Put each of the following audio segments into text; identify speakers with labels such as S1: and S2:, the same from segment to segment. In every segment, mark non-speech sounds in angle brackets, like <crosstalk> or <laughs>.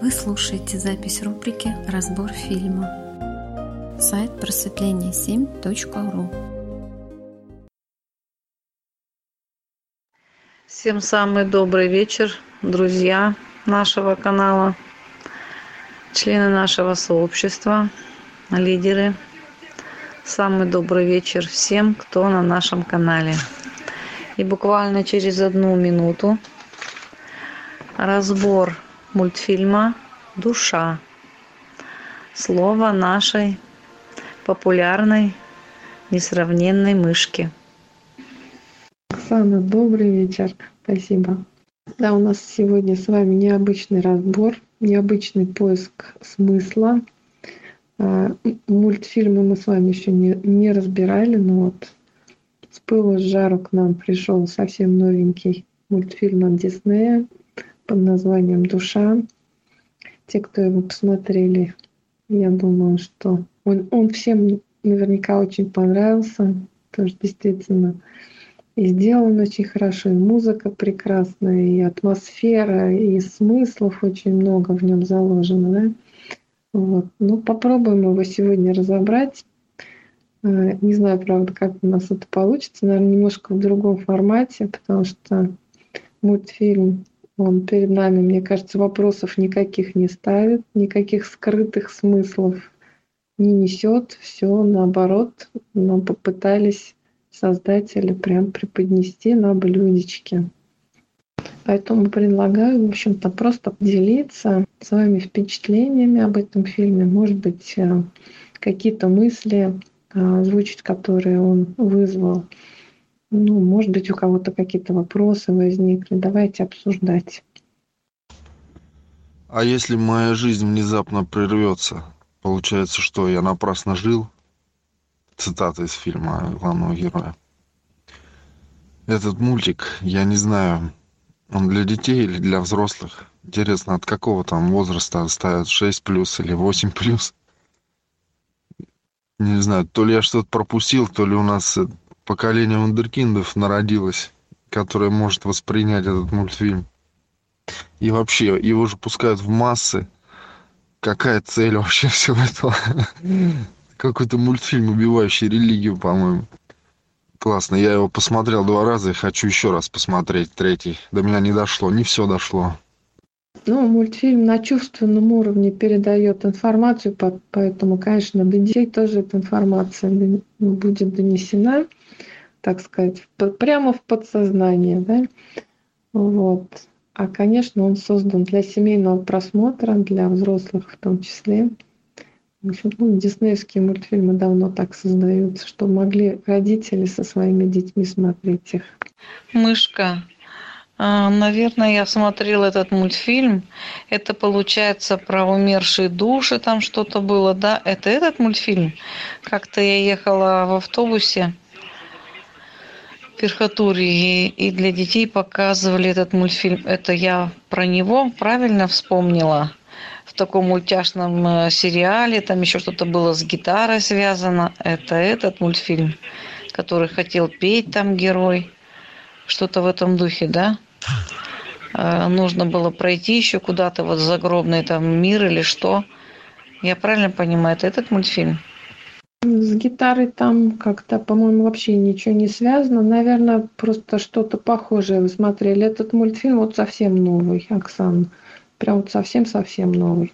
S1: Вы слушаете запись рубрики «Разбор фильма». Сайт просветление7.ру
S2: Всем самый добрый вечер, друзья нашего канала, члены нашего сообщества, лидеры. Самый добрый вечер всем, кто на нашем канале. И буквально через одну минуту разбор мультфильма «Душа». Слово нашей популярной, несравненной мышки.
S3: Оксана, добрый вечер. Спасибо. Да, у нас сегодня с вами необычный разбор, необычный поиск смысла. А, мультфильмы мы с вами еще не, не разбирали, но вот с пылу с жару к нам пришел совсем новенький мультфильм от Диснея под названием «Душа». Те, кто его посмотрели, я думаю, что он, он всем наверняка очень понравился, что действительно и сделан очень хорошо, и музыка прекрасная, и атмосфера, и смыслов очень много в нем заложено. Да? Вот. Ну, попробуем его сегодня разобрать. Э, не знаю, правда, как у нас это получится. Наверное, немножко в другом формате, потому что мультфильм он перед нами, мне кажется, вопросов никаких не ставит, никаких скрытых смыслов не несет. Все наоборот, нам попытались создатели прям преподнести на блюдечке. Поэтому предлагаю, в общем-то, просто поделиться своими впечатлениями об этом фильме. Может быть, э, какие-то мысли э, озвучить, которые он вызвал. Ну, может быть, у кого-то какие-то вопросы возникли. Давайте обсуждать.
S4: А если моя жизнь внезапно прервется, получается, что я напрасно жил? Цитата из фильма главного героя. Этот мультик, я не знаю, он для детей или для взрослых? Интересно, от какого там возраста ставят 6 плюс или 8 плюс? Не знаю, то ли я что-то пропустил, то ли у нас поколение вундеркиндов народилось, которое может воспринять этот мультфильм. И вообще, его же пускают в массы. Какая цель вообще <laughs> всего этого? Какой-то мультфильм, убивающий религию, по-моему. Классно. Я его посмотрел два раза и хочу еще раз посмотреть третий. До меня не дошло, не все дошло.
S3: Ну, мультфильм на чувственном уровне передает информацию, поэтому, конечно, до детей тоже эта информация будет донесена так сказать, прямо в подсознание, да, вот. А, конечно, он создан для семейного просмотра, для взрослых в том числе. В общем, ну, диснеевские мультфильмы давно так создаются, что могли родители со своими детьми смотреть их.
S2: Мышка. А, наверное, я смотрела этот мультфильм. Это получается про умершие души, там что-то было, да? Это этот мультфильм? Как-то я ехала в автобусе Верхотурье и для детей показывали этот мультфильм. Это я про него правильно вспомнила? В таком мультяшном э, сериале, там еще что-то было с гитарой связано. Это этот мультфильм, который хотел петь там герой. Что-то в этом духе, да? Э, нужно было пройти еще куда-то вот загробный там мир или что. Я правильно понимаю, это этот мультфильм?
S3: С гитарой там как-то, по-моему, вообще ничего не связано. Наверное, просто что-то похожее вы смотрели. Этот мультфильм вот совсем новый, Оксана. Прям вот совсем-совсем новый.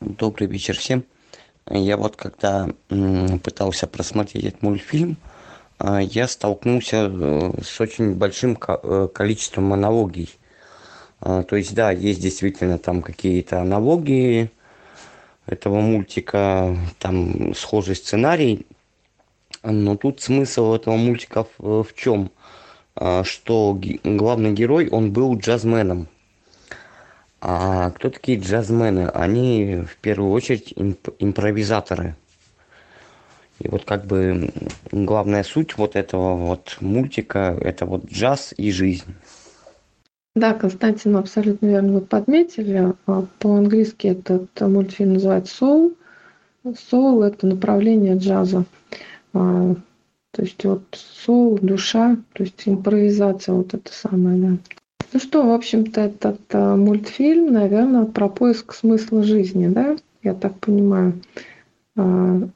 S5: Добрый вечер всем. Я вот когда пытался просмотреть этот мультфильм, а, я столкнулся э, с очень большим э, количеством аналогий. А, то есть, да, есть действительно там какие-то аналогии, этого мультика, там схожий сценарий. Но тут смысл этого мультика в, в чем? А, что главный герой, он был джазменом. А кто такие джазмены? Они в первую очередь имп импровизаторы. И вот как бы главная суть вот этого вот мультика, это вот джаз и жизнь.
S3: Да, Константин, абсолютно верно вы подметили. А, по-английски этот мультфильм называется «Soul». «Soul» — это направление джаза. А, то есть вот soul, душа, то есть импровизация вот это самое, да. Ну что, в общем-то, этот э, мультфильм, наверное, про поиск смысла жизни, да? Я так понимаю.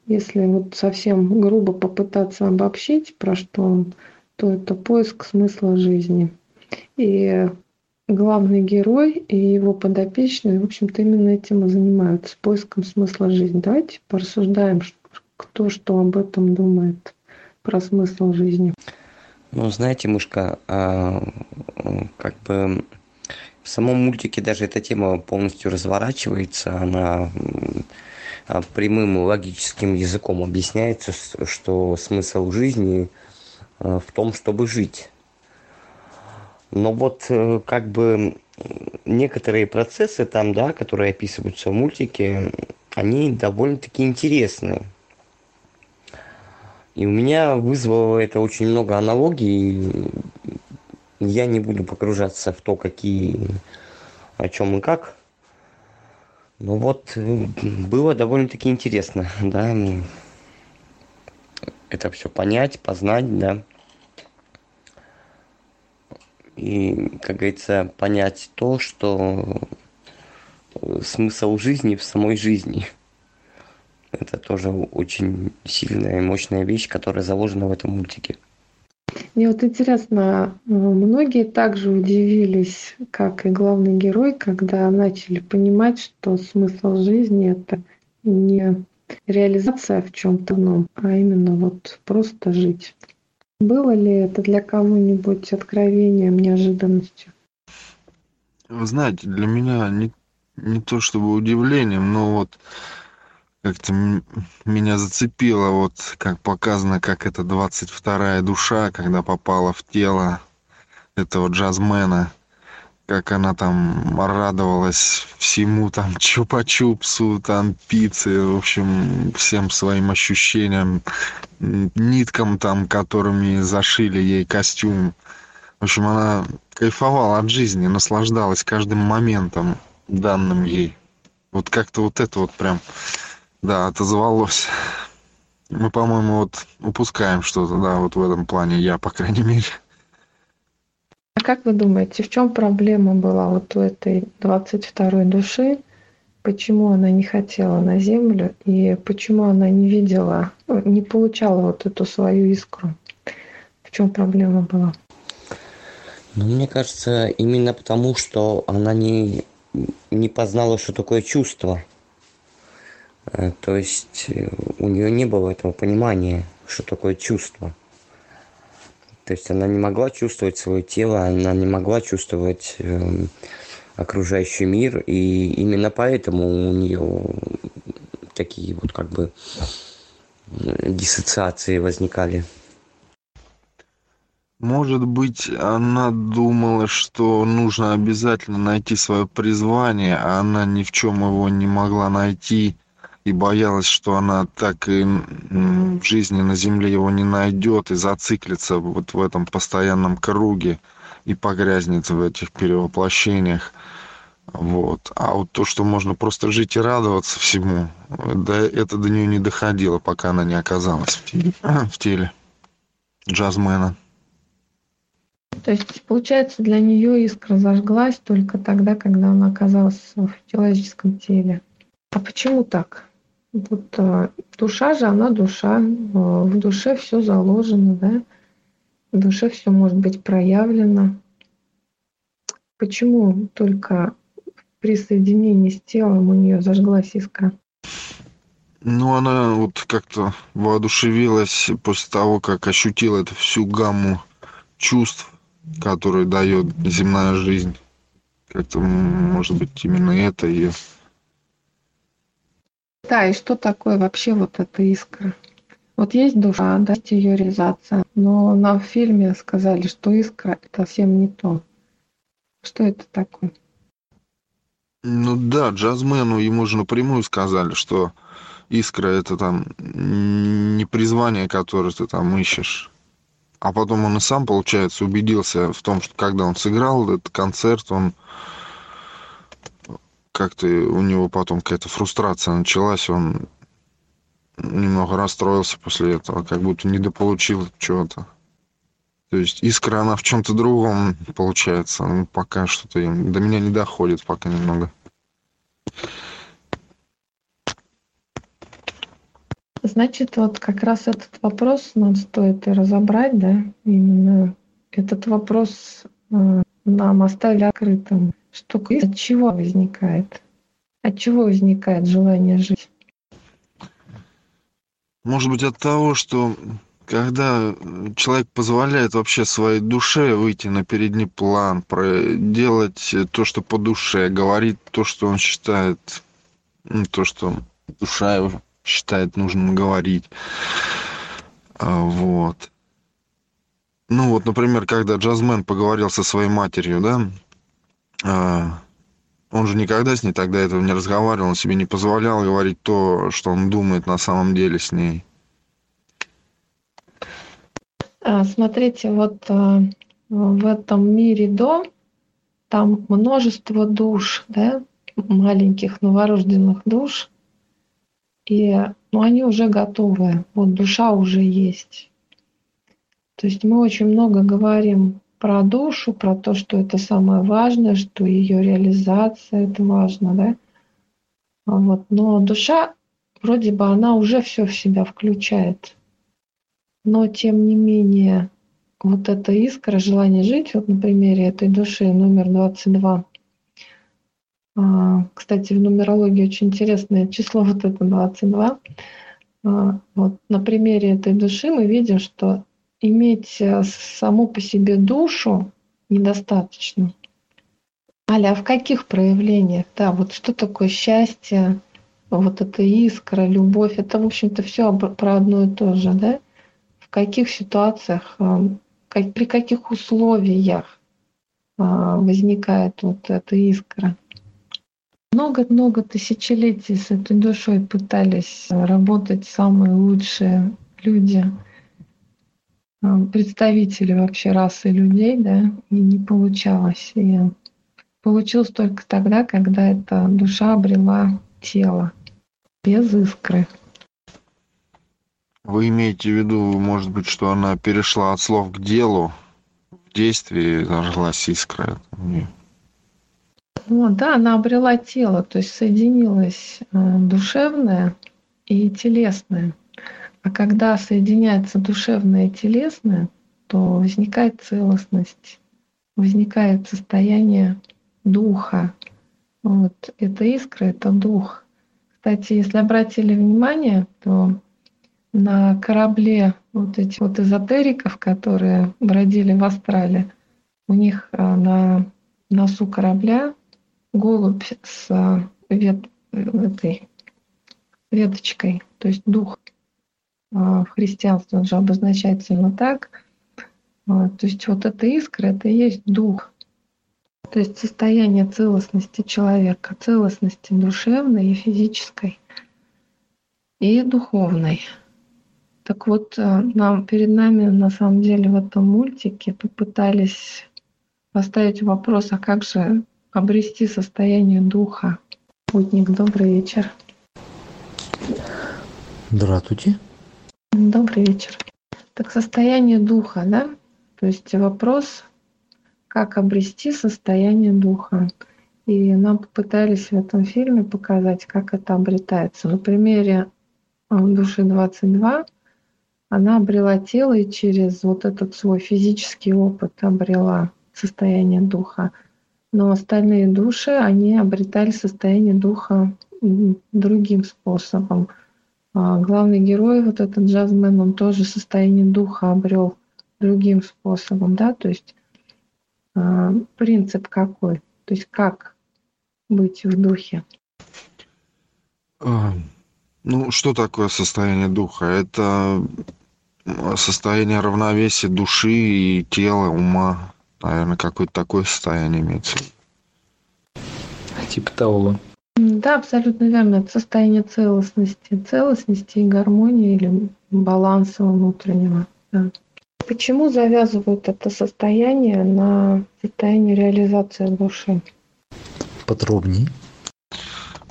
S3: Если вот совсем грубо попытаться обобщить, про что он, то это поиск смысла жизни. И главный герой и его подопечные, в общем-то, именно этим и занимаются, поиском смысла жизни. Давайте порассуждаем, кто что об этом думает, про смысл жизни.
S5: Ну, знаете, мышка, а, как бы в самом мультике даже эта тема полностью разворачивается, она а, прямым логическим языком объясняется, что смысл жизни а, в том, чтобы жить. Но вот э, как бы некоторые процессы там, да, которые описываются в мультике, они довольно-таки интересные. И у меня вызвало это очень много аналогий. Я не буду погружаться в то, какие, о чем и как. Но вот э, было довольно-таки интересно, да, это все понять, познать, да. И, как говорится, понять то, что э, смысл жизни в самой жизни – это тоже очень сильная и мощная вещь, которая заложена в этом мультике.
S3: Мне вот интересно, э, многие также удивились, как и главный герой, когда начали понимать, что смысл жизни это не реализация в чем-то одном, а именно вот просто жить. Было ли это для кого-нибудь откровением, неожиданностью?
S4: Вы знаете, для меня не, не то чтобы удивлением, но вот как-то меня зацепило, вот как показано, как эта двадцать вторая душа, когда попала в тело этого джазмена, как она там радовалась всему там <laughs> чупа-чупсу, там пицце, в общем, всем своим ощущениям, ниткам там, которыми зашили ей костюм. В общем, она кайфовала от жизни, наслаждалась каждым моментом данным ей. Вот как-то вот это вот прям да, отозвалось. Мы, по-моему, вот упускаем что-то, да, вот в этом плане, я, по крайней мере.
S3: А как вы думаете, в чем проблема была вот у этой 22-й души? Почему она не хотела на Землю и почему она не видела, не получала вот эту свою искру? В чем проблема была?
S5: Ну, мне кажется, именно потому, что она не, не познала, что такое чувство. Э, то есть э, у нее не было этого понимания, что такое чувство. То есть она не могла чувствовать свое тело, она не могла чувствовать э, окружающий мир, и именно поэтому у нее такие вот как бы диссоциации возникали.
S4: Может быть, она думала, что нужно обязательно найти свое призвание, а она ни в чем его не могла найти и боялась, что она так и в жизни на земле его не найдет и зациклится вот в этом постоянном круге и погрязнет в этих перевоплощениях. Вот. А вот то, что можно просто жить и радоваться всему, да, это до нее не доходило, пока она не оказалась в теле, <clears throat> в теле джазмена.
S3: То есть, получается, для нее искра зажглась только тогда, когда она оказалась в человеческом теле. А почему так? Вот а, душа же, она душа. А, в душе все заложено, да? В душе все может быть проявлено. Почему только при соединении с телом у нее зажглась искра?
S4: Ну, она вот как-то воодушевилась после того, как ощутила эту всю гамму чувств, которую дает земная жизнь. Как-то, может быть, именно это ее
S3: да, и что такое вообще вот эта искра? Вот есть душа, да, есть ее реализация, но нам в фильме сказали, что искра это совсем не то. Что это такое?
S4: Ну да, джазмену ему же напрямую сказали, что искра это там не призвание, которое ты там ищешь. А потом он и сам, получается, убедился в том, что когда он сыграл этот концерт, он как-то у него потом какая-то фрустрация началась, он немного расстроился после этого, как будто недополучил чего-то. То есть искра, она в чем-то другом получается. Ну, пока что-то до меня не доходит пока немного.
S3: Значит, вот как раз этот вопрос нам стоит и разобрать, да, именно этот вопрос э, нам оставили открытым. Что от чего возникает? От чего возникает желание жить?
S4: Может быть, от того, что когда человек позволяет вообще своей душе выйти на передний план, делать то, что по душе, говорить то, что он считает, ну, то, что душа его считает нужным говорить. А, вот. Ну вот, например, когда джазмен поговорил со своей матерью, да, он же никогда с ней тогда этого не разговаривал, он себе не позволял говорить то, что он думает на самом деле с ней.
S3: А, смотрите, вот а, в этом мире до там множество душ, да, маленьких новорожденных душ, и ну, они уже готовы, вот душа уже есть. То есть мы очень много говорим про душу, про то, что это самое важное, что ее реализация это важно, да. Вот. Но душа, вроде бы, она уже все в себя включает. Но тем не менее, вот эта искра, желание жить, вот на примере этой души номер 22, а, кстати, в нумерологии очень интересное число вот это 22. А, вот на примере этой души мы видим, что иметь э, саму по себе душу недостаточно. Аля, а в каких проявлениях? Да, вот что такое счастье, вот эта искра, любовь, это, в общем-то, все про одно и то же, да? В каких ситуациях, э, при каких условиях э, возникает вот эта искра? Много-много тысячелетий с этой душой пытались работать самые лучшие люди – представители вообще расы людей, да, и не получалось. И получилось только тогда, когда эта душа обрела тело без искры.
S4: Вы имеете в виду, может быть, что она перешла от слов к делу, в действии зажглась искра?
S3: Ну, да, она обрела тело, то есть соединилась э, душевное и телесное. А когда соединяется душевное и телесное, то возникает целостность, возникает состояние духа. Вот эта искра, это дух. Кстати, если обратили внимание, то на корабле вот этих вот эзотериков, которые бродили в Австралии, у них а, на носу корабля голубь с вет, этой веточкой, то есть дух. А, в христианстве, он же обозначается именно так. А, то есть вот эта искра, это и есть дух. То есть состояние целостности человека, целостности душевной и физической, и духовной. Так вот, а, нам, перед нами на самом деле в этом мультике попытались поставить вопрос, а как же обрести состояние духа? Путник, добрый вечер.
S6: Здравствуйте.
S3: Добрый вечер. Так состояние духа, да? То есть вопрос, как обрести состояние духа. И нам попытались в этом фильме показать, как это обретается. На примере а, души 22 она обрела тело и через вот этот свой физический опыт обрела состояние духа. Но остальные души, они обретали состояние духа другим способом – главный герой, вот этот джазмен, он тоже состояние духа обрел другим способом, да, то есть э, принцип какой, то есть как быть в духе.
S4: А, ну, что такое состояние духа? Это состояние равновесия души и тела, ума. Наверное, какое-то такое состояние имеется.
S6: Типа того.
S3: Да, абсолютно верно. Это состояние целостности, целостности и гармонии или баланса внутреннего. Да. Почему завязывают это состояние на состояние реализации души?
S6: Подробнее.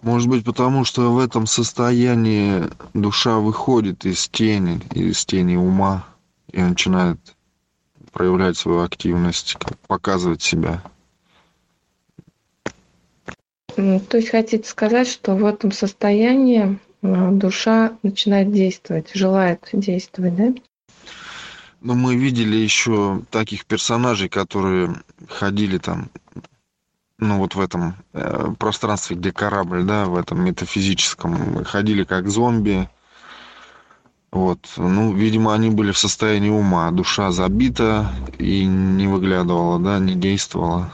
S4: Может быть, потому что в этом состоянии душа выходит из тени, из тени ума и начинает проявлять свою активность, как показывать себя.
S3: То есть хотите сказать, что в этом состоянии а, душа начинает действовать, желает действовать, да?
S4: Но мы видели еще таких персонажей, которые ходили там, ну вот в этом э, пространстве, где корабль, да, в этом метафизическом, ходили как зомби. Вот, ну, видимо, они были в состоянии ума, душа забита и не выглядывала, да, не действовала.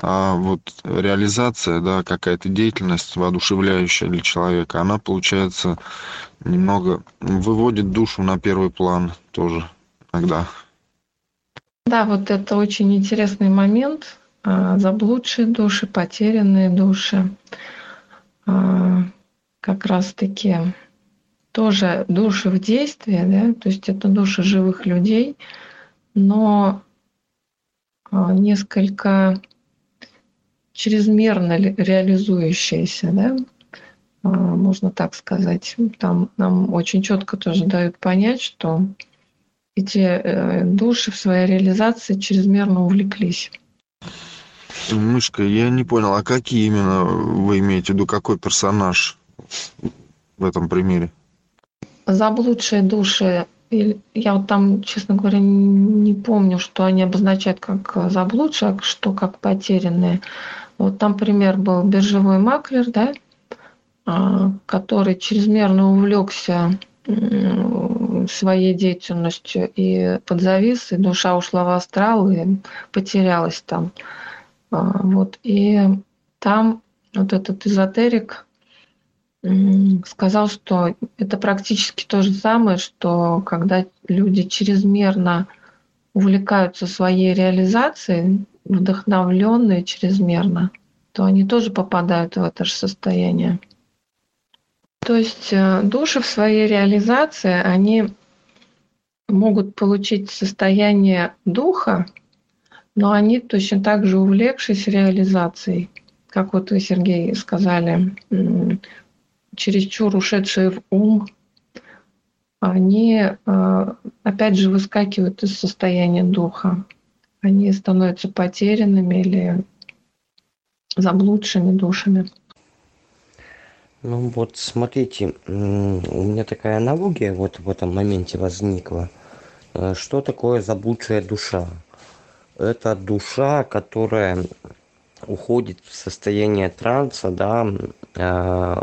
S4: А вот реализация, да, какая-то деятельность воодушевляющая для человека, она, получается, немного выводит душу на первый план тоже иногда.
S3: Да, вот это очень интересный момент. А, Заблудшие души, потерянные души. А, Как раз-таки тоже души в действии, да, то есть это души живых людей, но а, несколько чрезмерно реализующиеся, да, а, можно так сказать. Там нам очень четко тоже дают понять, что эти э, души в своей реализации чрезмерно увлеклись.
S4: Мышка, я не понял, а какие именно вы имеете в виду, какой персонаж в этом примере?
S3: Заблудшие души, я вот там, честно говоря, не помню, что они обозначают как заблудшие, а что как потерянные. Вот там пример был биржевой маклер, да, а, который чрезмерно увлекся своей деятельностью и подзавис, и душа ушла в астрал и потерялась там. А, Вот, и там вот этот эзотерик сказал, что это практически то же самое, что когда люди чрезмерно увлекаются своей реализацией, вдохновленные чрезмерно, то они тоже попадают в это же состояние. То есть э, души в своей реализации, они могут получить состояние духа, но они точно так же увлекшись реализацией, как вот вы, Сергей, сказали, чересчур ушедшие в ум, они э, опять же выскакивают из состояния духа. Они становятся потерянными или заблудшими душами.
S5: Ну вот, смотрите, у меня такая аналогия вот в этом моменте возникла. Э, Что такое заблудшая душа? Это душа, которая уходит в состояние транса, да, э,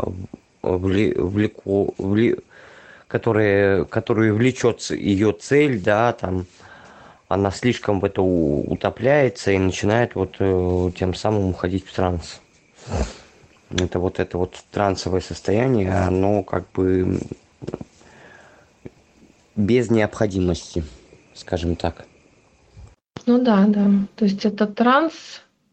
S5: вли- влеку- вли- которая, которую влечет ее цель, да, там, она слишком в это утопляется и начинает вот э, тем самым уходить в транс. Это вот это вот трансовое состояние, оно как бы без необходимости, скажем так.
S3: Ну да, да. То есть это транс,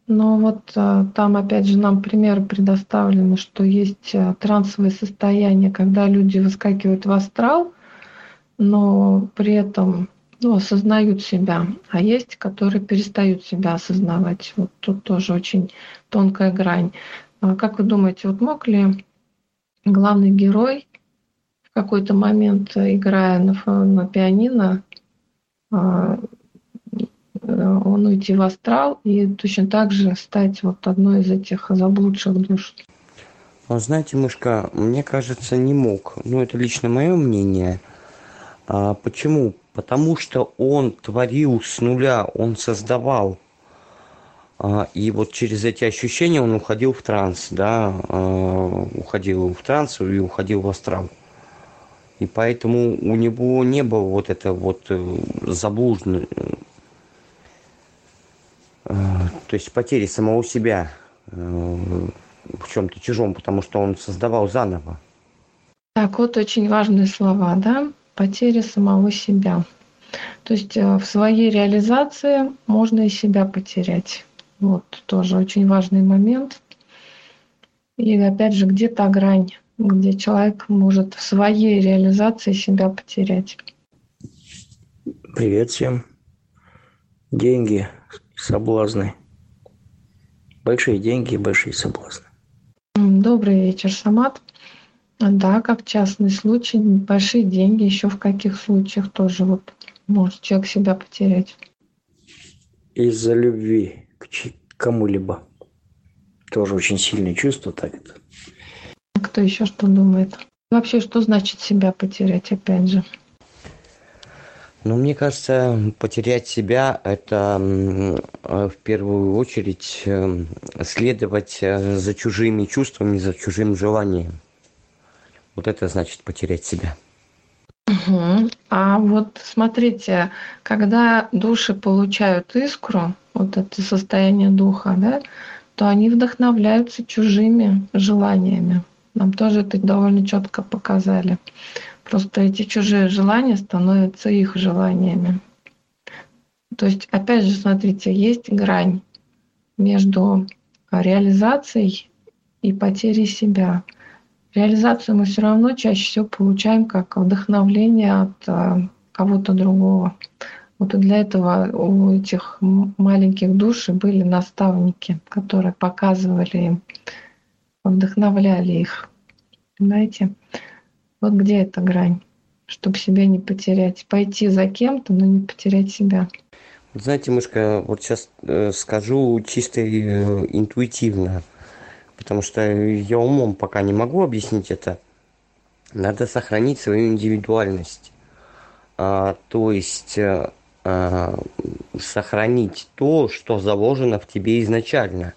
S3: но вот э, там опять же нам примеры предоставлены, что есть э, трансовые состояния, когда люди выскакивают в астрал, но при этом ну, осознают себя, а есть, которые перестают себя осознавать. Вот тут тоже очень тонкая грань. А Как вы думаете, вот мог ли главный герой в какой-то момент, играя на, на пианино, а, э, он уйти в астрал и точно так же стать вот одной из этих заблудших душ?
S5: Знаете, мышка, мне кажется, не мог. Ну, это лично мое мнение. А почему? Потому что он творил с нуля, он создавал. А, И вот через эти ощущения он уходил в транс, да, а, уходил в транс и уходил в астрал. И поэтому у него не было вот это вот э, заблуждено, э, то есть потери самого себя э, в чем-то чужом, потому что он создавал заново.
S3: Так, вот очень важные слова, да, потеря самого себя. То есть э, в своей реализации можно и себя потерять. Вот тоже очень важный момент. И опять же, где та грань, где человек может в своей реализации себя потерять.
S7: Привет всем. Деньги, соблазны. Большие деньги и большие соблазны.
S3: Добрый вечер, Самат. Да, как частный случай, большие деньги, еще в каких случаях тоже вот может человек себя потерять.
S7: из-за любви к кому-либо. Тоже очень сильное чувство, так это.
S3: Кто еще что думает? Вообще, что значит себя потерять, опять же?
S5: Ну, мне кажется, потерять себя – это в первую очередь эм, следовать э, за чужими чувствами, за чужим желанием. Вот это значит потерять себя.
S3: Угу. А вот смотрите, когда души получают искру, вот это состояние духа, да, то они вдохновляются чужими желаниями. Нам тоже это довольно четко показали. Просто эти чужие желания становятся их желаниями. То есть, опять же, смотрите, есть грань между реализацией и потерей себя. Реализацию мы все равно чаще всего получаем как вдохновление от э, кого-то другого. Вот и для этого у этих маленьких душ были наставники, которые показывали им, вдохновляли их. Понимаете? Вот где эта грань, чтобы себя не потерять. Пойти за кем-то, но не потерять себя.
S5: Знаете, мышка, вот сейчас э, скажу чисто э, интуитивно, потому что я умом пока не могу объяснить это. Надо сохранить свою индивидуальность. А, то есть э, а, сохранить то, что заложено в тебе изначально.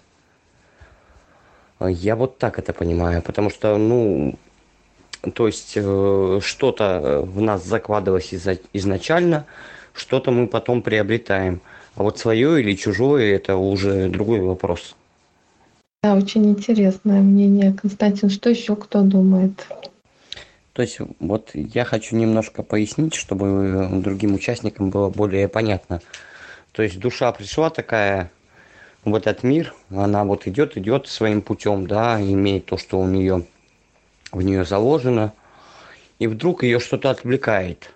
S5: Я вот так это понимаю, потому что, ну, то есть э, что-то в нас закладывалось изначально, что-то мы потом приобретаем. А вот свое или чужое это уже другой вопрос.
S3: Да, очень интересное мнение. Константин, что еще кто думает?
S5: То есть вот я хочу немножко пояснить, чтобы другим участникам было более понятно. То есть душа пришла такая в этот мир, она вот идет, идет своим путем, да, имеет то, что у нее в нее заложено, и вдруг ее что-то отвлекает.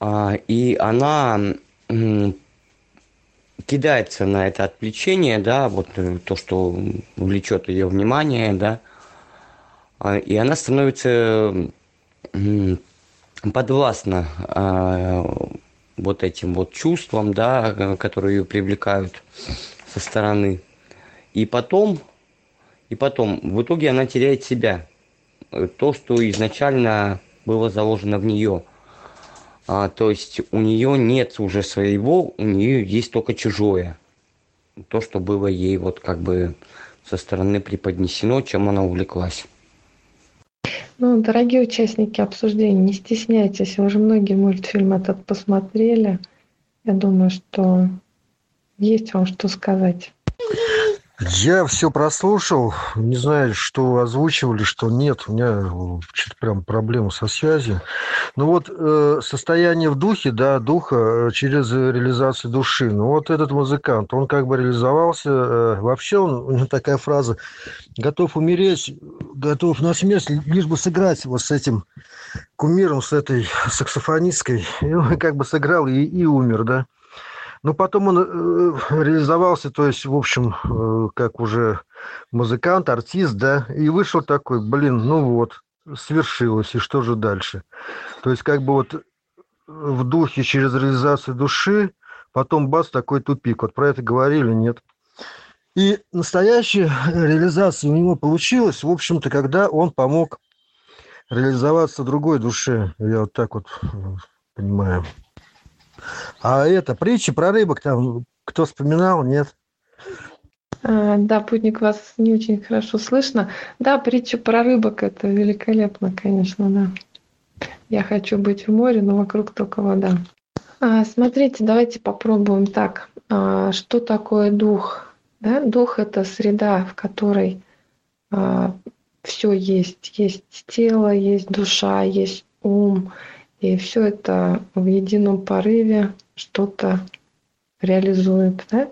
S5: А, и она кидается на это отвлечение, да, вот э, то, что влечет ее внимание, да, а, и она становится подвластна а, вот этим вот чувствам, да, которые ее привлекают со стороны. И потом и потом, в итоге она теряет себя. То, что изначально было заложено в нее. А, то есть у нее нет уже своего, у нее есть только чужое. То, что было ей вот как бы со стороны преподнесено, чем она увлеклась.
S3: Ну, дорогие участники обсуждения, не стесняйтесь, уже многие мультфильмы этот посмотрели. Я думаю, что есть вам что сказать.
S8: Я все прослушал, не знаю, что озвучивали, что нет. У меня что-то прям проблема со связью. Ну вот э, состояние в духе, да, духа э, через реализацию души. Ну вот этот музыкант, он как бы реализовался. Э, вообще он, у него такая фраза, готов умереть, готов на смерть, лишь бы сыграть вот с этим кумиром, с этой саксофонисткой. И он как бы сыграл и, и умер, да. Но потом он э, реализовался, то есть, в общем, э, как уже музыкант, артист, да, и вышел такой, блин, ну вот, свершилось, и что же дальше? То есть, как бы вот в духе через реализацию души, потом бац, такой тупик. Вот про это говорили, нет? И настоящая реализация у него получилась, в общем-то, когда он помог реализоваться другой душе. Я вот так вот э, понимаю. А это притчи про рыбок там кто вспоминал, нет?
S3: А, да, путник, вас не очень хорошо слышно. Да, притча про рыбок это великолепно, конечно, да. Я хочу быть в море, но вокруг только вода. А, смотрите, давайте попробуем так. А, что такое дух? Да? Дух это среда, в которой все есть. Есть тело, есть душа, есть ум, и все это в едином порыве что-то реализует. Да?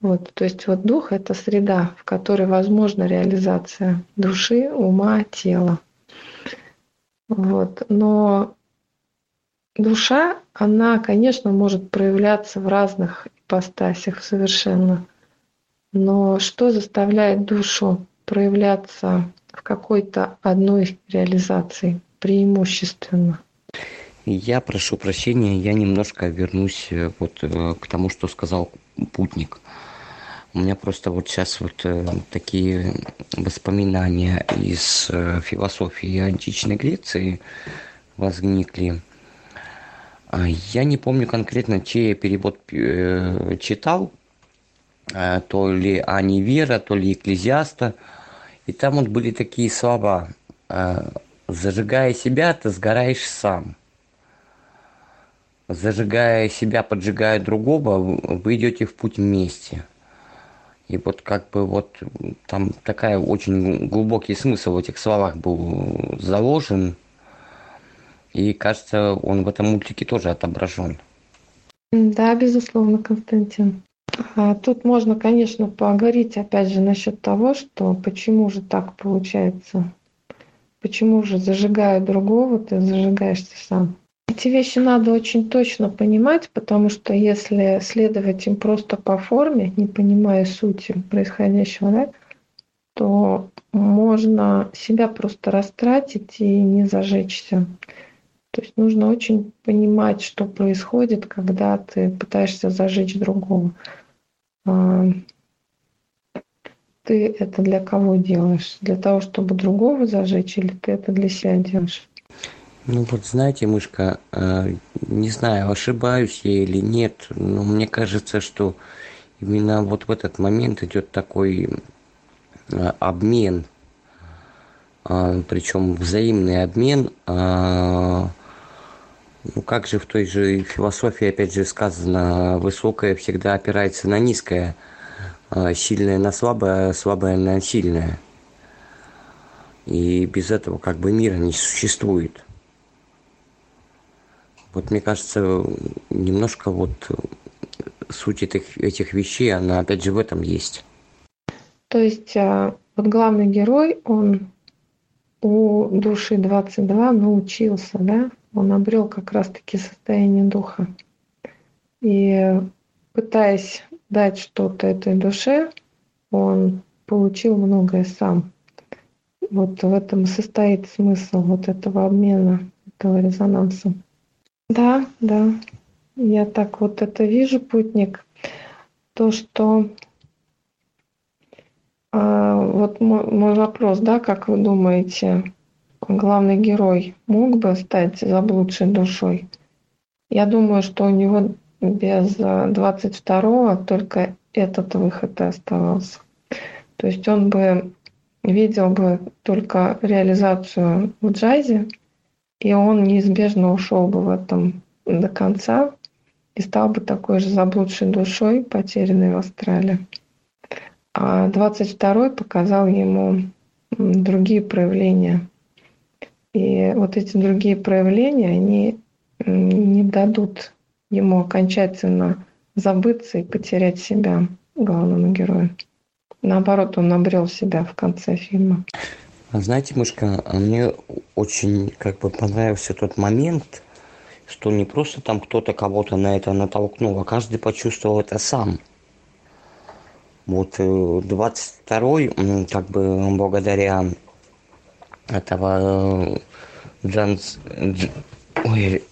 S3: Вот, то есть вот дух – это среда, в которой возможна реализация души, ума, тела. Вот. Но душа, она, конечно, может проявляться в разных ипостасях совершенно. Но что заставляет душу проявляться в какой-то одной реализации преимущественно?
S5: Я прошу прощения, я немножко вернусь э, вот э, к тому, что сказал путник. У меня просто вот сейчас вот э, такие воспоминания из философии античной Греции возникли. А Я не помню конкретно, чей перевод читал, э, то ли Анивера, то ли Экклезиаста. И там вот были такие слова. «Зажигая себя, ты сгораешь сам. Зажигая себя, поджигая другого, вы идете в путь вместе». И вот как бы вот там такая очень глубокий смысл в этих словах был заложен. И кажется, он в этом мультике тоже отображен.
S3: Да, безусловно, Константин. А Тут можно, конечно, поговорить опять же насчет того, что почему же так получается, почему же зажигая другого, ты зажигаешься сам. Эти вещи надо очень точно понимать, потому что если следовать им просто по форме, не понимая сути происходящего, да, то можно себя просто растратить и не зажечься. То есть нужно очень понимать, что происходит, когда ты пытаешься зажечь другого. А, Ты это для кого делаешь? Для того, чтобы другого зажечь, или ты это для себя делаешь?
S5: Ну вот знаете, мышка, э, не знаю, ошибаюсь я или нет, но мне кажется, что именно вот в этот момент идет такой э, обмен, а, причем взаимный обмен. Ну как же в той же философии, опять же, сказано, высокое всегда опирается на низкое, сильное на слабое, а слабое на сильное. И без этого как бы мира не существует. Вот мне кажется, немножко вот суть этих, этих вещей, она опять же в этом есть.
S3: То есть а, вот главный герой, он у души 22 научился, да? Он обрел как раз-таки состояние духа. И пытаясь дать что-то этой душе, он получил многое сам. Вот в этом состоит смысл вот этого обмена, этого резонанса. Да, да, я так вот это вижу, путник. То, что а, вот мой, мой вопрос, да, как вы думаете, главный герой мог бы стать заблудшей душой? Я думаю, что у него без 22-го только этот выход и оставался. То есть он бы видел бы только реализацию в джазе, и он неизбежно ушел бы в этом до конца и стал бы такой же заблудшей душой, потерянной в Австралии. А 22-й показал ему другие проявления. И вот эти другие проявления, они не дадут ему окончательно забыться и потерять себя главному герою. Наоборот, он обрел себя в конце фильма.
S5: Знаете, мышка, а мне очень как бы понравился тот момент, что не просто там кто-то кого-то на это натолкнул, а каждый почувствовал это сам. Вот 22-й, как бы благодаря этого Джанс, Дж, ой,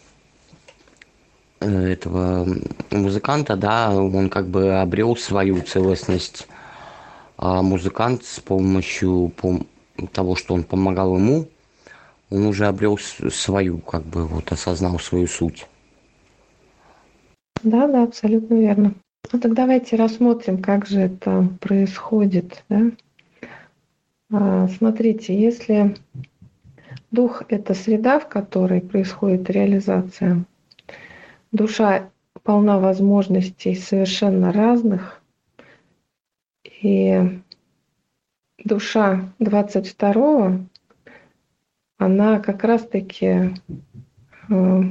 S5: этого музыканта, да, он как бы обрел свою целостность. А музыкант с помощью того, что он помогал ему, он уже обрел свою, как бы вот осознал свою суть.
S3: Да, да, абсолютно верно. Ну так давайте рассмотрим, как же это происходит. Да? А, смотрите, если дух – это среда, в которой происходит реализация, душа полна возможностей совершенно разных, и душа 22-го, она как раз-таки э,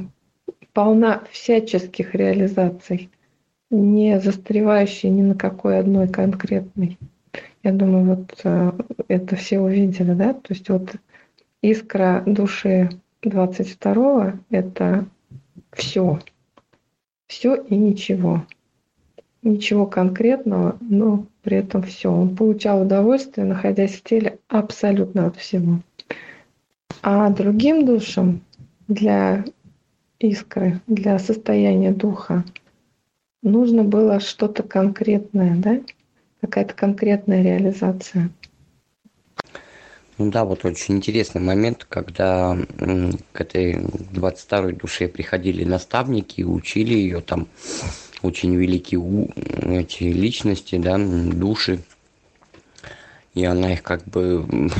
S3: полна всяческих реализаций, не застревающей ни на какой одной конкретной. Я думаю, вот э, это все увидели, да? То есть вот искра души 22-го – это все. Все и ничего. Ничего конкретного, но при этом все. Он получал удовольствие, находясь в теле абсолютно от всего. А другим душам для искры, для состояния духа, нужно было что-то конкретное, да? Какая-то конкретная реализация.
S5: Ну да, вот очень интересный момент, когда к этой 22-й душе приходили наставники и учили ее там очень великие эти личности, да, души. И она их как бы <laughs>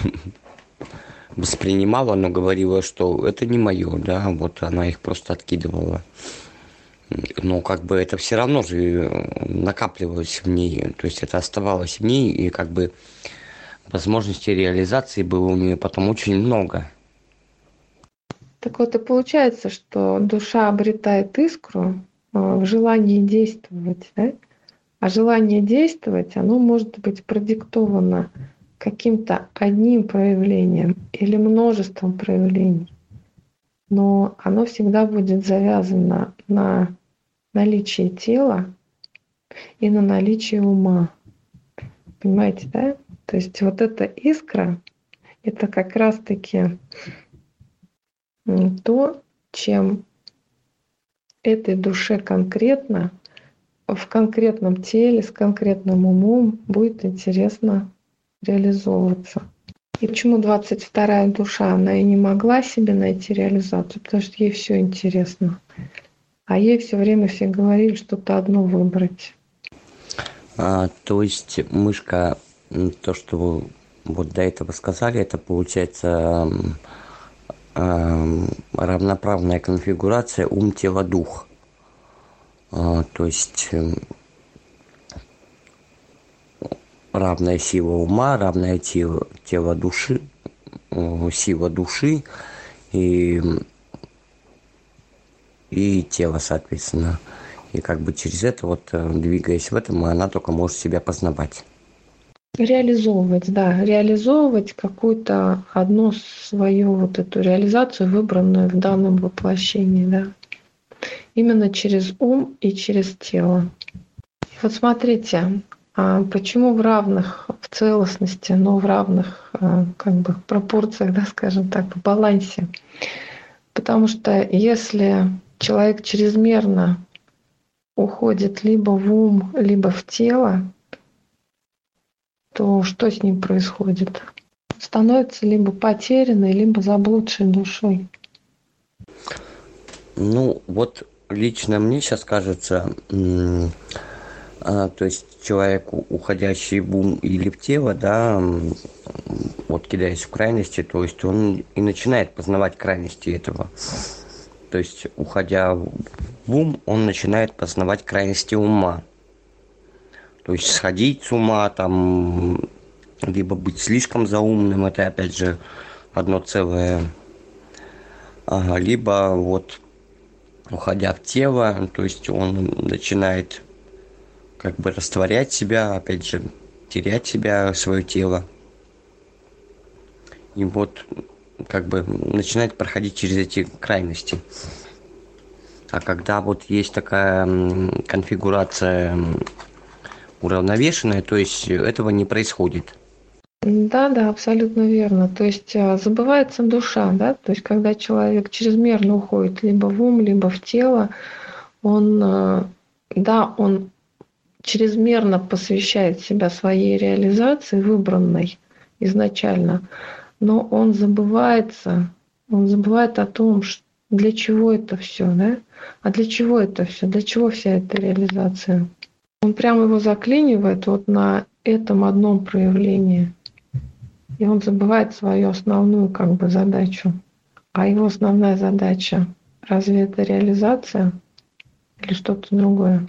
S5: воспринимала, но говорила, что это не мое, да, вот она их просто откидывала. Но как бы это все равно же накапливалось в ней, то есть это оставалось в ней, и как бы возможностей реализации было у нее потом очень много.
S3: Так вот и получается, что душа обретает искру э, в желании действовать, да? а желание действовать, оно может быть продиктовано каким-то одним проявлением или множеством проявлений. Но оно всегда будет завязано на наличии тела и на наличии ума. Понимаете, да? То есть вот эта искра – это как раз-таки то, чем этой душе конкретно, в конкретном теле, с конкретным умом будет интересно реализовываться. И почему 22-я душа, она и не могла себе найти реализацию, потому что ей все интересно. А ей все время все говорили что-то одно выбрать.
S5: А, то есть мышка то, что вы вот до этого сказали, это получается равноправная конфигурация ум, тело, дух. А, то есть эм, равная сила ума, равное тело, тело души, сила души и, и тело, соответственно. И как бы через это, вот э, двигаясь в этом, она только может себя познавать.
S3: Реализовывать, да, реализовывать какую-то одну свою вот эту реализацию, выбранную в данном воплощении, да. Именно через ум и через тело. Вот смотрите, а почему в равных, в целостности, но в равных а, как бы пропорциях, да, скажем так, в балансе. Потому что если человек чрезмерно уходит либо в ум, либо в тело, то что с ним происходит? Становится либо потерянной, либо заблудшей душой.
S5: Ну, вот лично мне сейчас кажется, а, то есть человек, уходящий в ум или в тело, да, вот кидаясь в крайности, то есть он и начинает познавать крайности этого. То есть, уходя в ум, он начинает познавать крайности ума то есть сходить с ума там либо быть слишком заумным это опять же одно целое. Ага, либо вот уходя в тело то есть он начинает как бы растворять себя опять же терять себя свое тело. И вот как бы начинает проходить через эти крайности. А когда вот есть такая конфигурация уравновешенная, то есть этого не происходит.
S3: Да, да, абсолютно верно. То есть а, забывается душа, да, то есть когда человек чрезмерно уходит либо в ум, либо в тело, он, а, да, он чрезмерно посвящает себя своей реализации, выбранной изначально, но он забывается, он забывает о том, для чего это все, да? А для чего это все? Для чего вся эта реализация? Он прямо его заклинивает вот на этом одном проявлении. И он забывает свою основную как бы задачу. А его основная задача разве это реализация или что-то другое?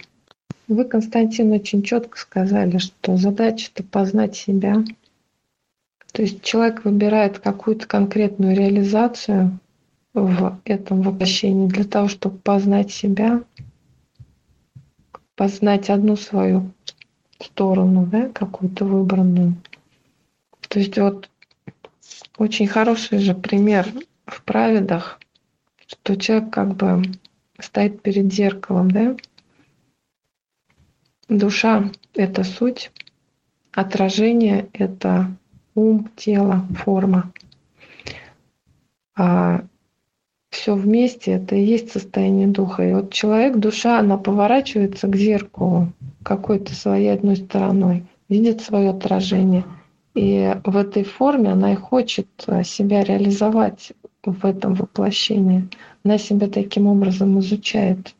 S3: Вы, Константин, очень четко сказали, что задача это познать себя. То есть человек выбирает какую-то конкретную реализацию в этом воплощении для того, чтобы познать себя, познать одну свою сторону, да, какую-то выбранную. То есть вот очень хороший же пример в праведах, что человек как бы стоит перед зеркалом, да? Душа — это суть, отражение — это ум, тело, форма. А все вместе, это и есть состояние духа. И вот человек, душа, она поворачивается к зеркалу какой-то своей одной стороной, видит свое отражение. И в этой форме она и хочет э, себя реализовать в этом воплощении. Она себя таким образом изучает.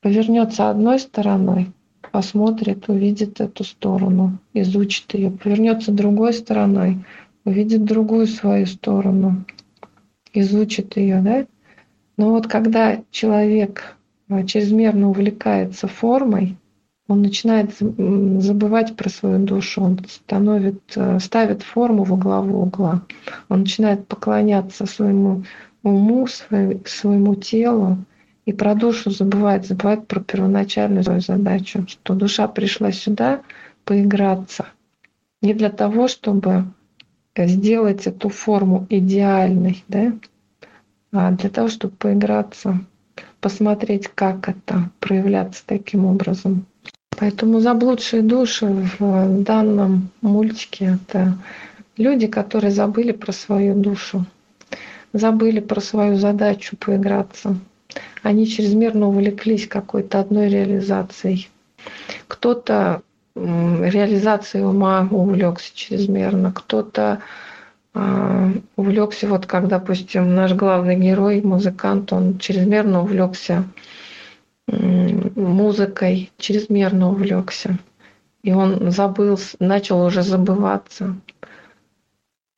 S3: Повернется одной стороной, посмотрит, увидит эту сторону, изучит ее. Повернется другой стороной, увидит другую свою сторону, изучит ее, да? Но вот когда человек э, чрезмерно увлекается формой, он начинает забывать про свою душу, он становит, э, ставит форму во главу угла, он начинает поклоняться своему уму, своему телу, и про душу забывает, забывает про первоначальную свою задачу, что душа пришла сюда поиграться не для того, чтобы сделать эту форму идеальной, да, а для того, чтобы поиграться, посмотреть, как это проявляться таким образом. Поэтому заблудшие души в данном мультике — это люди, которые забыли про свою душу, забыли про свою задачу поиграться. Они чрезмерно увлеклись какой-то одной реализацией. Кто-то реализацией ума увлекся чрезмерно, кто-то а, увлекся, вот как, допустим, наш главный герой, музыкант, он чрезмерно увлекся музыкой, чрезмерно увлекся. И он забыл, начал уже забываться.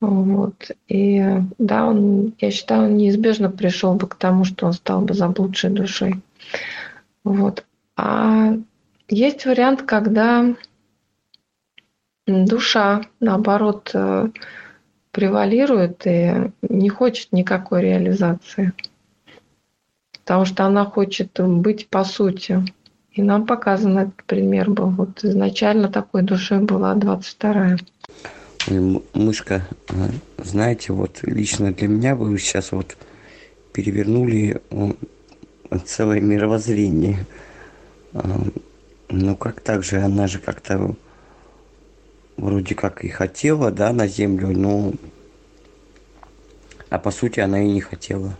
S3: Вот. И да, он, я считаю, он неизбежно пришел бы к тому, что он стал бы заблудшей душой. Вот. А есть вариант, когда душа, наоборот, э, превалирует и не хочет никакой реализации. Потому что она хочет быть по сути. И нам показан этот пример был. Вот изначально такой душой была 22-я.
S5: Мышка, а, знаете, вот лично для меня вы сейчас вот перевернули целое мировоззрение. Ну как так же, она же как-то вроде как и хотела, да, на землю, но а по сути она и не хотела.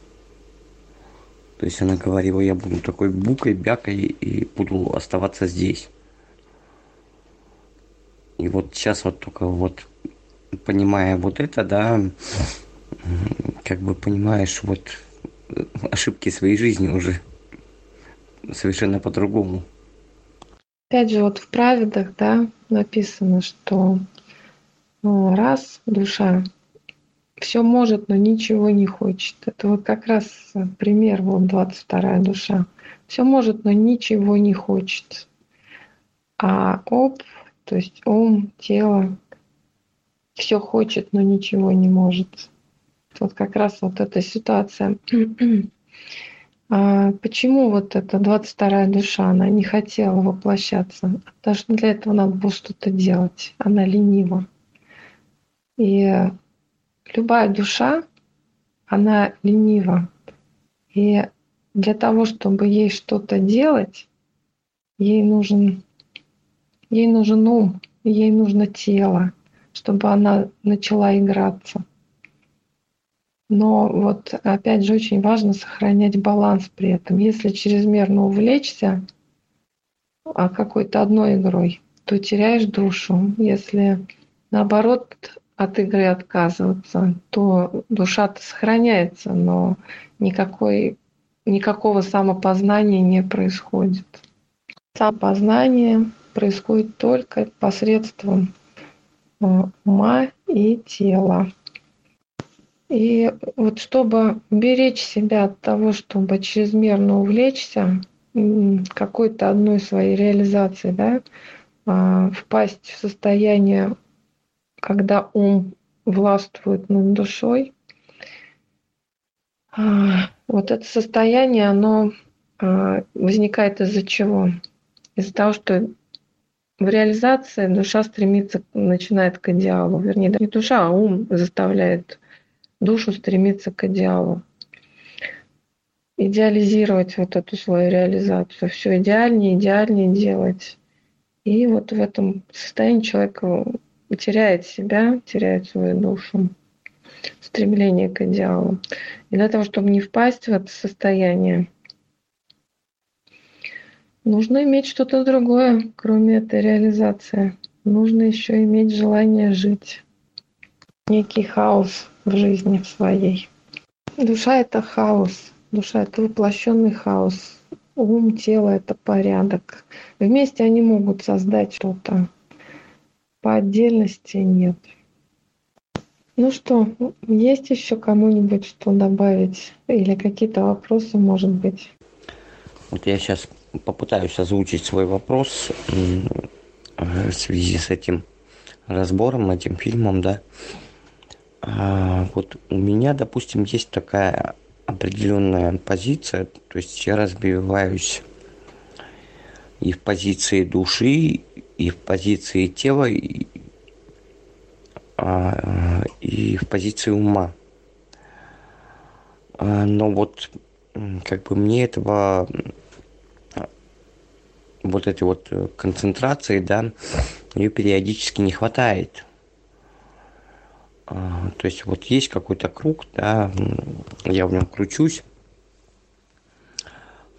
S5: То есть она говорила, я буду такой букой, бякой и буду оставаться здесь. И вот сейчас вот только вот понимая вот это, да, как бы понимаешь вот ошибки своей жизни уже совершенно по-другому.
S3: Опять же, вот в праведах, да, написано, что ну, раз душа все может, но ничего не хочет. Это вот как раз пример, вот 22 душа. Все может, но ничего не хочет. А об, то есть ум, тело, все хочет, но ничего не может. Вот как раз вот эта ситуация. <clears throat> А почему вот эта 22-я душа, она не хотела воплощаться? Потому что для этого надо было что-то делать. Она ленива. И любая душа, она ленива. И для того, чтобы ей что-то делать, ей нужен, ей нужен ум, ей нужно тело, чтобы она начала играться. Но вот опять же очень важно сохранять баланс при этом. Если чрезмерно увлечься а какой-то одной игрой, то теряешь душу. Если наоборот от игры отказываться, то душа-то сохраняется, но никакой, никакого самопознания не происходит. Самопознание происходит только посредством э, ума и тела. И вот чтобы беречь себя от того, чтобы чрезмерно увлечься какой-то одной своей реализацией, да, а, впасть в состояние, когда ум властвует над душой, а, вот это состояние, оно а, возникает из-за чего? Из-за того, что в реализации душа стремится, начинает к идеалу. Вернее, не душа, а ум заставляет душу стремиться к идеалу. Идеализировать вот эту свою реализацию, все идеальнее, идеальнее делать. И вот в этом состоянии человек теряет себя, теряет свою душу. стремление к идеалу. И для того, чтобы не впасть в это состояние, нужно иметь что-то другое, кроме этой реализации. Нужно еще иметь желание жить. Некий хаос в жизни своей. Душа – это хаос. Душа – это воплощенный хаос. Ум, тело – это порядок. Вместе они могут создать что-то. По отдельности нет. Ну что, есть еще кому-нибудь что добавить? Или какие-то вопросы, может быть?
S5: Вот я сейчас попытаюсь озвучить свой вопрос в связи с этим разбором, этим фильмом, да. А, вот у меня, допустим, есть такая определенная позиция, то есть я разбиваюсь и в позиции души, и в позиции тела, и, а, и в позиции ума. А, но вот как бы мне этого вот этой вот концентрации, да, ее периодически не хватает. А, то есть вот есть какой-то круг, да, я в нем кручусь,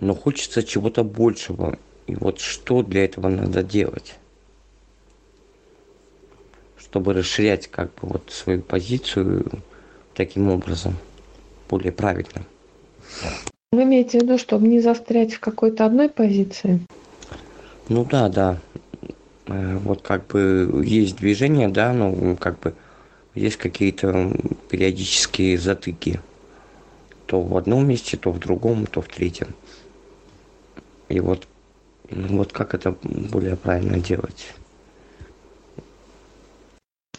S5: но хочется чего-то большего. И вот что для этого надо делать? чтобы расширять как бы вот свою позицию таким образом, более правильно.
S3: Вы имеете в виду, чтобы не застрять в какой-то одной позиции?
S5: Ну да, да. Э, вот как бы есть движение, да, ну как бы есть какие-то периодические затыки. То в одном месте, то в другом, то в третьем. И вот, вот как это более правильно делать?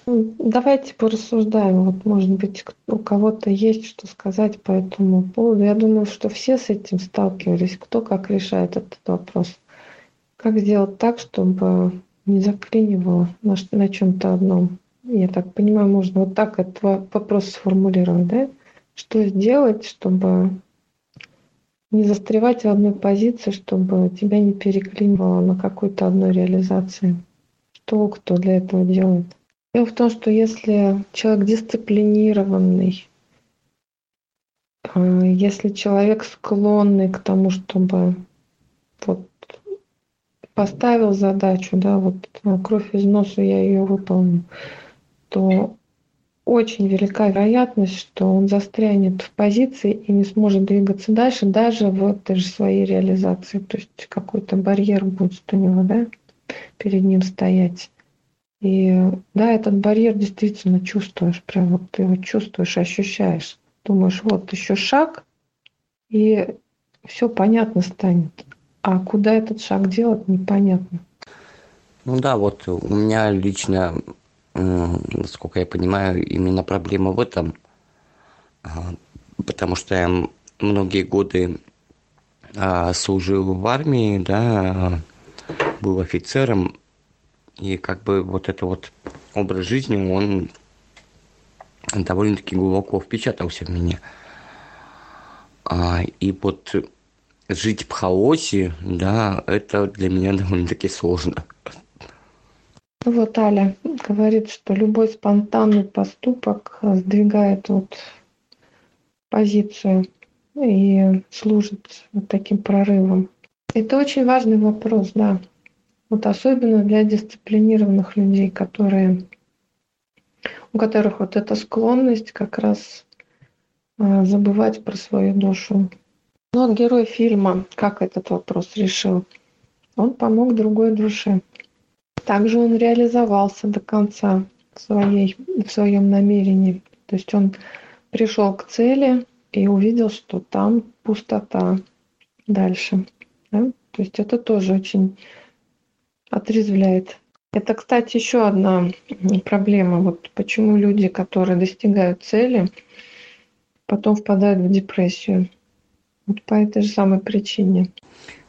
S3: Давайте порассуждаем. Вот, может быть, у кого-то есть что сказать по этому поводу. Я думаю, что все с этим сталкивались. Кто как решает этот вопрос. Как сделать так, чтобы не заклинивало на, на чем-то одном? Я так понимаю, можно вот так этот вопрос сформулировать, да? Что сделать, чтобы не застревать в одной позиции, чтобы тебя не переклинивало на какой-то одной реализации? Что кто для этого делает? Дело в том, что если человек дисциплинированный, э, если человек склонный к тому, чтобы вот поставил задачу, да, вот э, кровь из носа я ее выполню, то очень велика вероятность, что он застрянет в позиции и не сможет двигаться дальше, даже в этой же своей реализации. То есть какой-то барьер будет у него, да, перед ним стоять. И да, этот барьер действительно чувствуешь, прям вот ты его чувствуешь, ощущаешь. Думаешь, вот еще шаг, и все понятно станет. А куда этот шаг делать, непонятно.
S5: Ну да, вот у меня лично, насколько я понимаю, именно проблема в этом, потому что я многие годы а, служил в армии, да, был офицером, и как бы вот это вот образ жизни, он довольно-таки глубоко впечатался в меня. А, и вот жить в хаосе, да, это для меня довольно-таки сложно.
S3: Вот Аля говорит, что любой спонтанный поступок сдвигает вот позицию и служит вот таким прорывом. Это очень важный вопрос, да. Вот особенно для дисциплинированных людей, которые, у которых вот эта склонность как раз а, забывать про свою душу. Ну вот герой фильма как этот вопрос решил? Он помог другой душе. Также он реализовался до конца в, своей, в своем намерении. То есть он пришел к цели и увидел, что там пустота дальше. Да? То есть это тоже очень отрезвляет. Это, кстати, еще одна проблема. Вот почему люди, которые достигают цели, потом впадают в депрессию. Вот по этой же самой причине.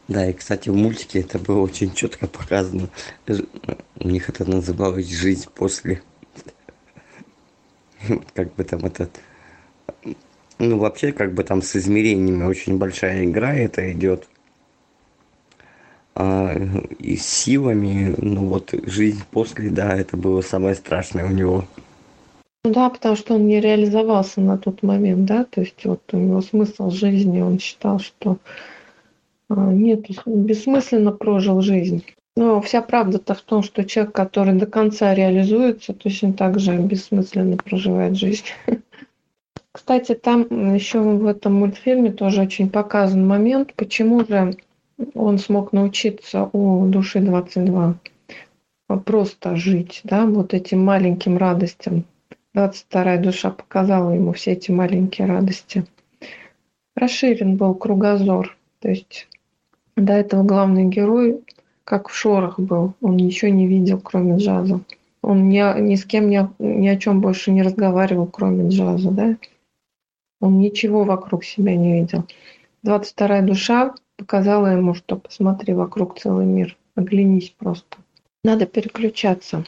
S5: Да, и, кстати, в мультике это было очень четко показано. У них это называлось «Жизнь после». <laughs> Как бы там этот... Ну, вообще, как бы там с измерениями очень большая игра это идет а, и с силами, ну вот жизнь после, да, это было самое страшное у него.
S3: Ну да, потому что он не реализовался на тот момент, да, то есть вот у него смысл жизни, он считал, что нет, бессмысленно прожил жизнь. Но вся правда-то в том, что человек, который до конца реализуется, точно так же бессмысленно проживает жизнь. <laughs> Кстати, там еще в этом мультфильме тоже очень показан момент, почему же он смог научиться у души 22 просто жить, да, вот этим маленьким радостям. 22 душа показала ему все эти маленькие радости. Расширен был кругозор, то есть до этого главный герой как в шорах был. Он ничего не видел, кроме джаза. Он ни, ни с кем ни, ни о чем больше не разговаривал, кроме джаза, да? Он ничего вокруг себя не видел. 22 душа показала ему, что посмотри вокруг целый мир, оглянись просто. Надо переключаться.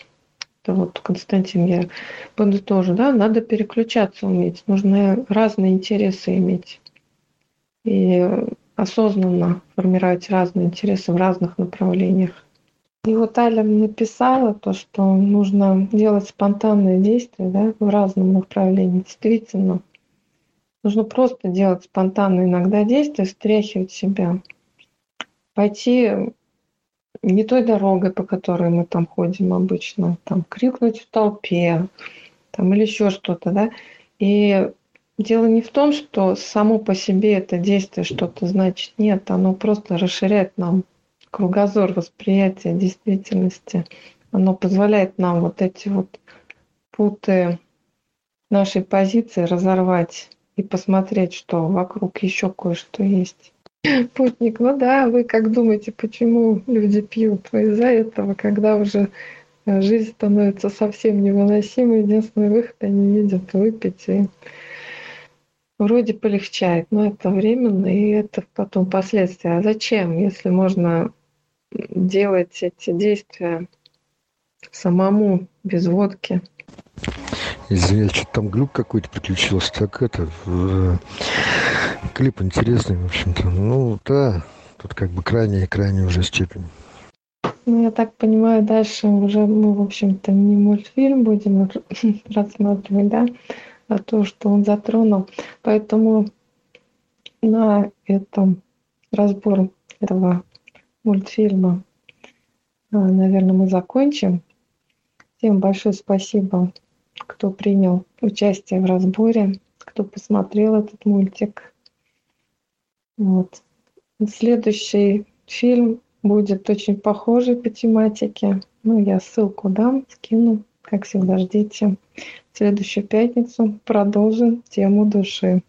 S3: Это вот Константин, я подытожу, да, надо переключаться уметь, нужно разные интересы иметь. И осознанно формировать разные интересы в разных направлениях. И вот Аля написала то, что нужно делать спонтанные действия да, в разном направлении. Действительно, нужно просто делать спонтанные иногда действия, стряхивать себя. Пойти не той дорогой, по которой мы там ходим обычно, там крикнуть в толпе, там или еще что-то, да, и Дело не в том, что само по себе это действие что-то значит. Нет, оно просто расширяет нам кругозор восприятия действительности. Оно позволяет нам вот эти вот путы нашей позиции разорвать и посмотреть, что вокруг еще кое-что есть. Путник, ну да, вы как думаете, почему люди пьют? Из-за этого, когда уже жизнь становится совсем невыносимой, единственный выход они видят выпить и вроде полегчает, но это временно, и это потом последствия. А зачем, если можно делать эти действия самому, без водки?
S8: Извиняюсь, что там глюк какой-то приключился. Так это, в... клип интересный, в общем-то. Ну, да, тут как бы крайняя крайняя уже степень.
S3: Ну, я так понимаю, дальше уже мы, в общем-то, не мультфильм будем <laughs> рассматривать, да, а то, что он затронул. Поэтому на этом разбор этого мультфильма, а, наверное, мы закончим. Всем большое спасибо, кто принял участие в разборе, кто посмотрел этот мультик. Вот. Следующий фильм будет очень похожий по тематике. Ну, я ссылку дам, скину. Как всегда, ждите. Следующую пятницу продолжим тему души.